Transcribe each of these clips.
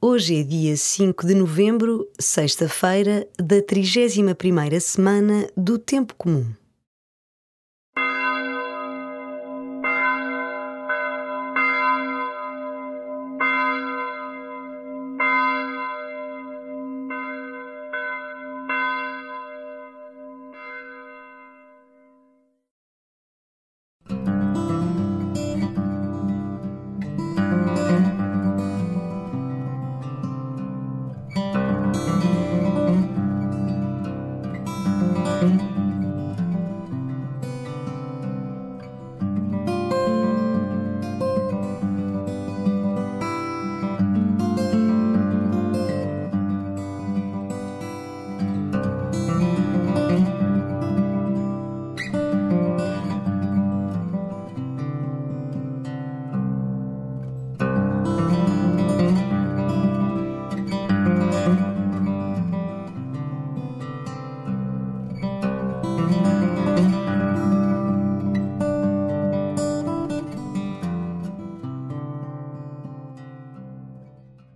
Hoje é dia 5 de novembro, sexta-feira, da 31ª semana do Tempo Comum.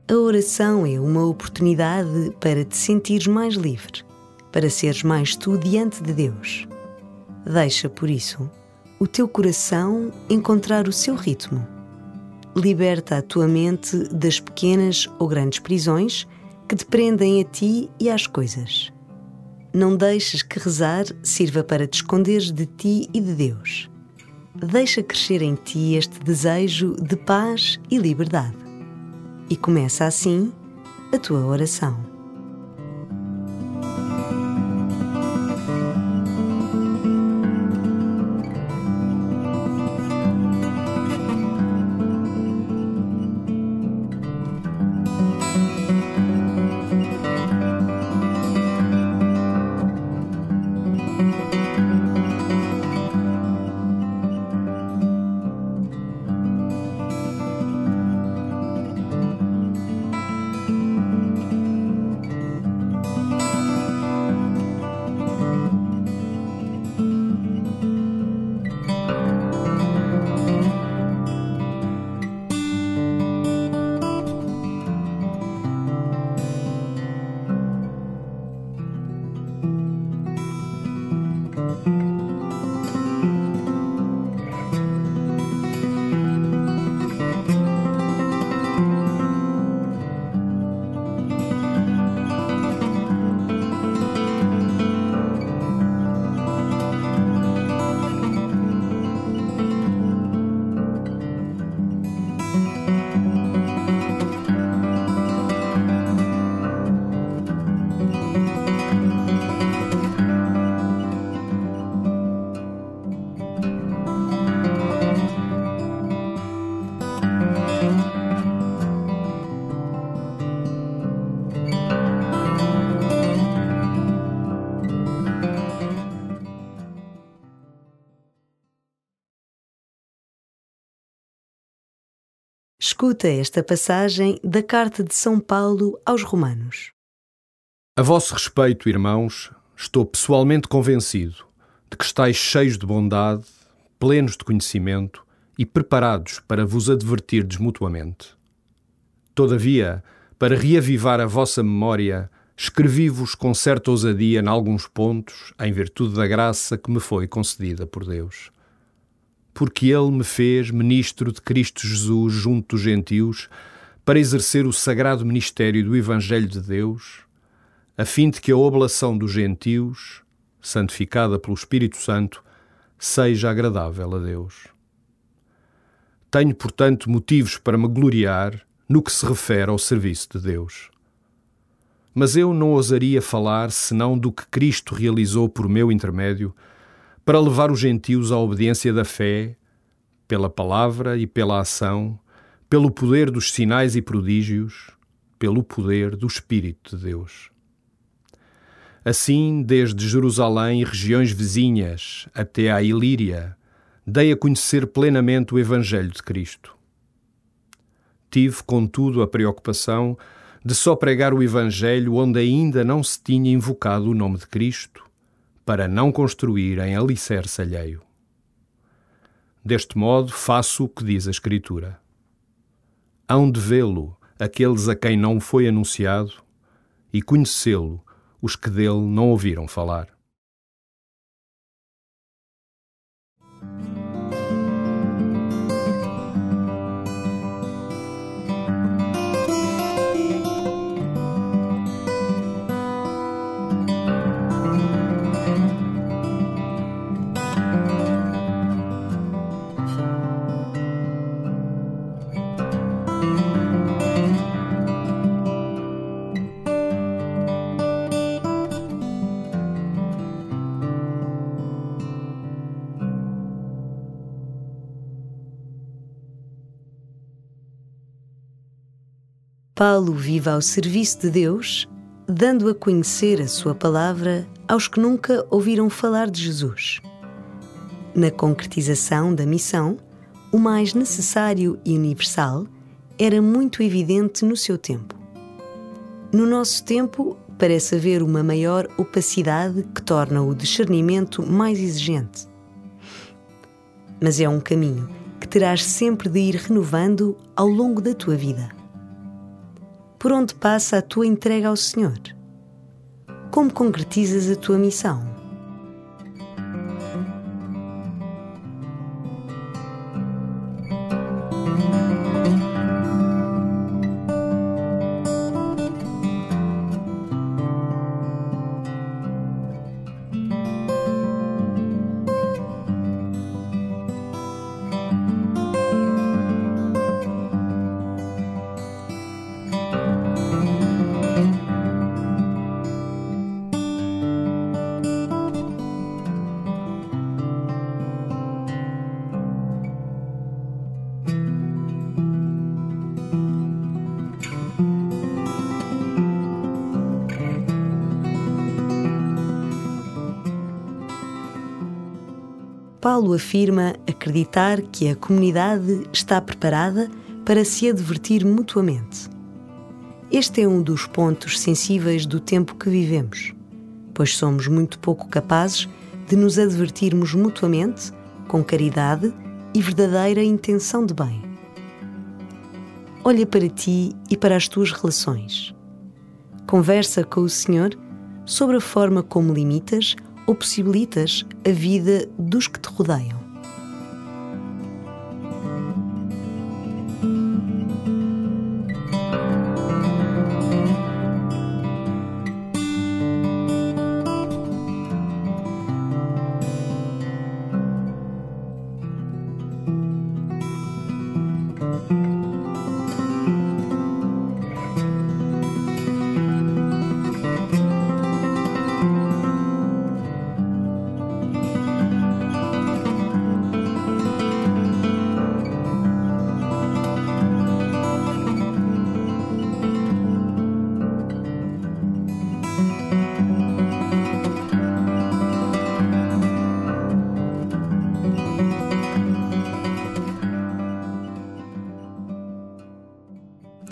A oração é uma oportunidade para te sentires mais livre, para seres mais tu diante de Deus. Deixa, por isso, o teu coração encontrar o seu ritmo. Liberta a tua mente das pequenas ou grandes prisões que te prendem a ti e às coisas. Não deixes que rezar sirva para te esconderes de ti e de Deus. Deixa crescer em ti este desejo de paz e liberdade e começa assim a tua oração. Escuta esta passagem da carta de São Paulo aos Romanos. A vosso respeito, irmãos, estou pessoalmente convencido de que estáis cheios de bondade, plenos de conhecimento e preparados para vos advertirdes mutuamente. Todavia, para reavivar a vossa memória, escrevi-vos com certa ousadia em alguns pontos, em virtude da graça que me foi concedida por Deus porque ele me fez ministro de Cristo Jesus junto dos gentios, para exercer o sagrado ministério do Evangelho de Deus, a fim de que a oblação dos gentios, santificada pelo Espírito Santo, seja agradável a Deus. Tenho, portanto, motivos para me gloriar no que se refere ao serviço de Deus. Mas eu não ousaria falar senão do que Cristo realizou por meu intermédio para levar os gentios à obediência da fé, pela palavra e pela ação, pelo poder dos sinais e prodígios, pelo poder do Espírito de Deus. Assim, desde Jerusalém e regiões vizinhas até à Ilíria, dei a conhecer plenamente o Evangelho de Cristo. Tive, contudo, a preocupação de só pregar o Evangelho onde ainda não se tinha invocado o nome de Cristo para não construir em alicerce alheio. Deste modo faço o que diz a Escritura. Hão de vê-lo aqueles a quem não foi anunciado, e conhecê-lo os que dele não ouviram falar. Paulo vive ao serviço de Deus, dando a conhecer a sua palavra aos que nunca ouviram falar de Jesus. Na concretização da missão, o mais necessário e universal era muito evidente no seu tempo. No nosso tempo, parece haver uma maior opacidade que torna o discernimento mais exigente. Mas é um caminho que terás sempre de ir renovando ao longo da tua vida por onde passa a tua entrega ao Senhor? Como concretizas a tua missão? Paulo afirma acreditar que a comunidade está preparada para se advertir mutuamente. Este é um dos pontos sensíveis do tempo que vivemos, pois somos muito pouco capazes de nos advertirmos mutuamente com caridade e verdadeira intenção de bem. Olha para ti e para as tuas relações. Conversa com o Senhor sobre a forma como limitas ou possibilitas a vida dos que te rodeiam.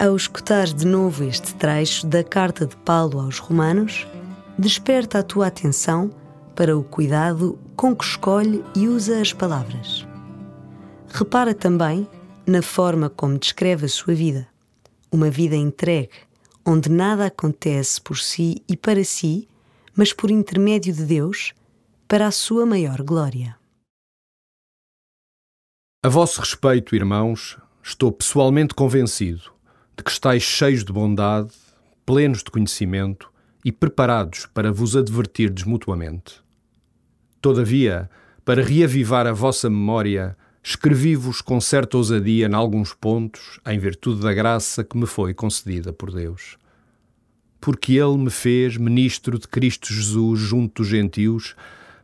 Ao escutar de novo este trecho da carta de Paulo aos Romanos, desperta a tua atenção para o cuidado com que escolhe e usa as palavras. Repara também na forma como descreve a sua vida, uma vida entregue, onde nada acontece por si e para si, mas por intermédio de Deus, para a sua maior glória. A vosso respeito, irmãos, estou pessoalmente convencido de que estáis cheios de bondade, plenos de conhecimento e preparados para vos advertirdes mutuamente. Todavia, para reavivar a vossa memória, escrevi-vos com certa ousadia em alguns pontos, em virtude da graça que me foi concedida por Deus. Porque Ele me fez ministro de Cristo Jesus junto dos gentios,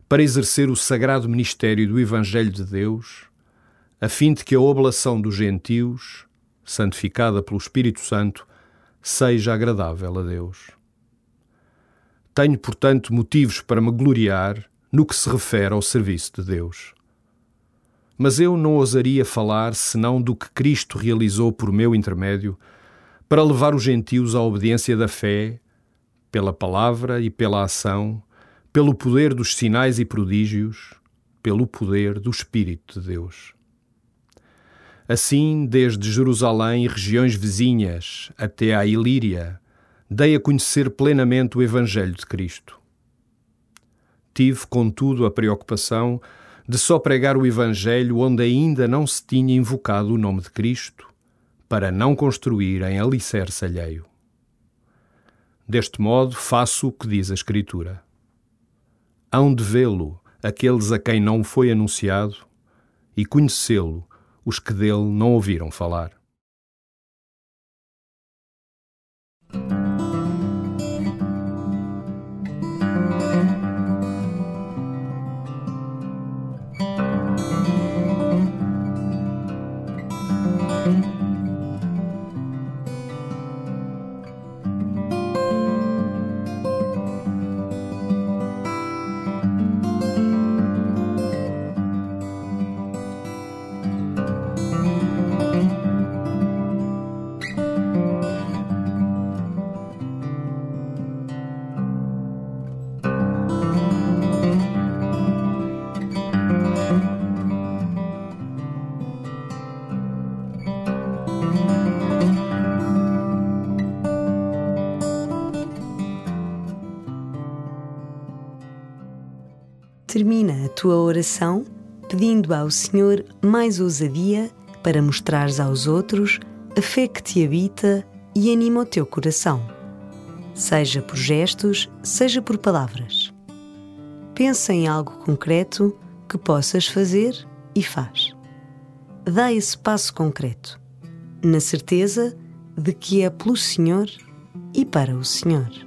para exercer o sagrado ministério do Evangelho de Deus, a fim de que a oblação dos gentios, santificada pelo Espírito Santo, seja agradável a Deus. Tenho, portanto, motivos para me gloriar no que se refere ao serviço de Deus. Mas eu não ousaria falar senão do que Cristo realizou por meu intermédio para levar os gentios à obediência da fé, pela palavra e pela ação, pelo poder dos sinais e prodígios, pelo poder do Espírito de Deus. Assim, desde Jerusalém e regiões vizinhas até à Ilíria, dei a conhecer plenamente o Evangelho de Cristo. Tive, contudo, a preocupação de só pregar o Evangelho onde ainda não se tinha invocado o nome de Cristo, para não construir em alicerce alheio. Deste modo, faço o que diz a Escritura. Hão de vê-lo aqueles a quem não foi anunciado, e conhecê-lo os que dele não ouviram falar. Termina a tua oração pedindo ao Senhor mais ousadia para mostrares aos outros a fé que te habita e anima o teu coração, seja por gestos, seja por palavras. Pensa em algo concreto que possas fazer e faz. Dá esse passo concreto, na certeza de que é pelo Senhor e para o Senhor.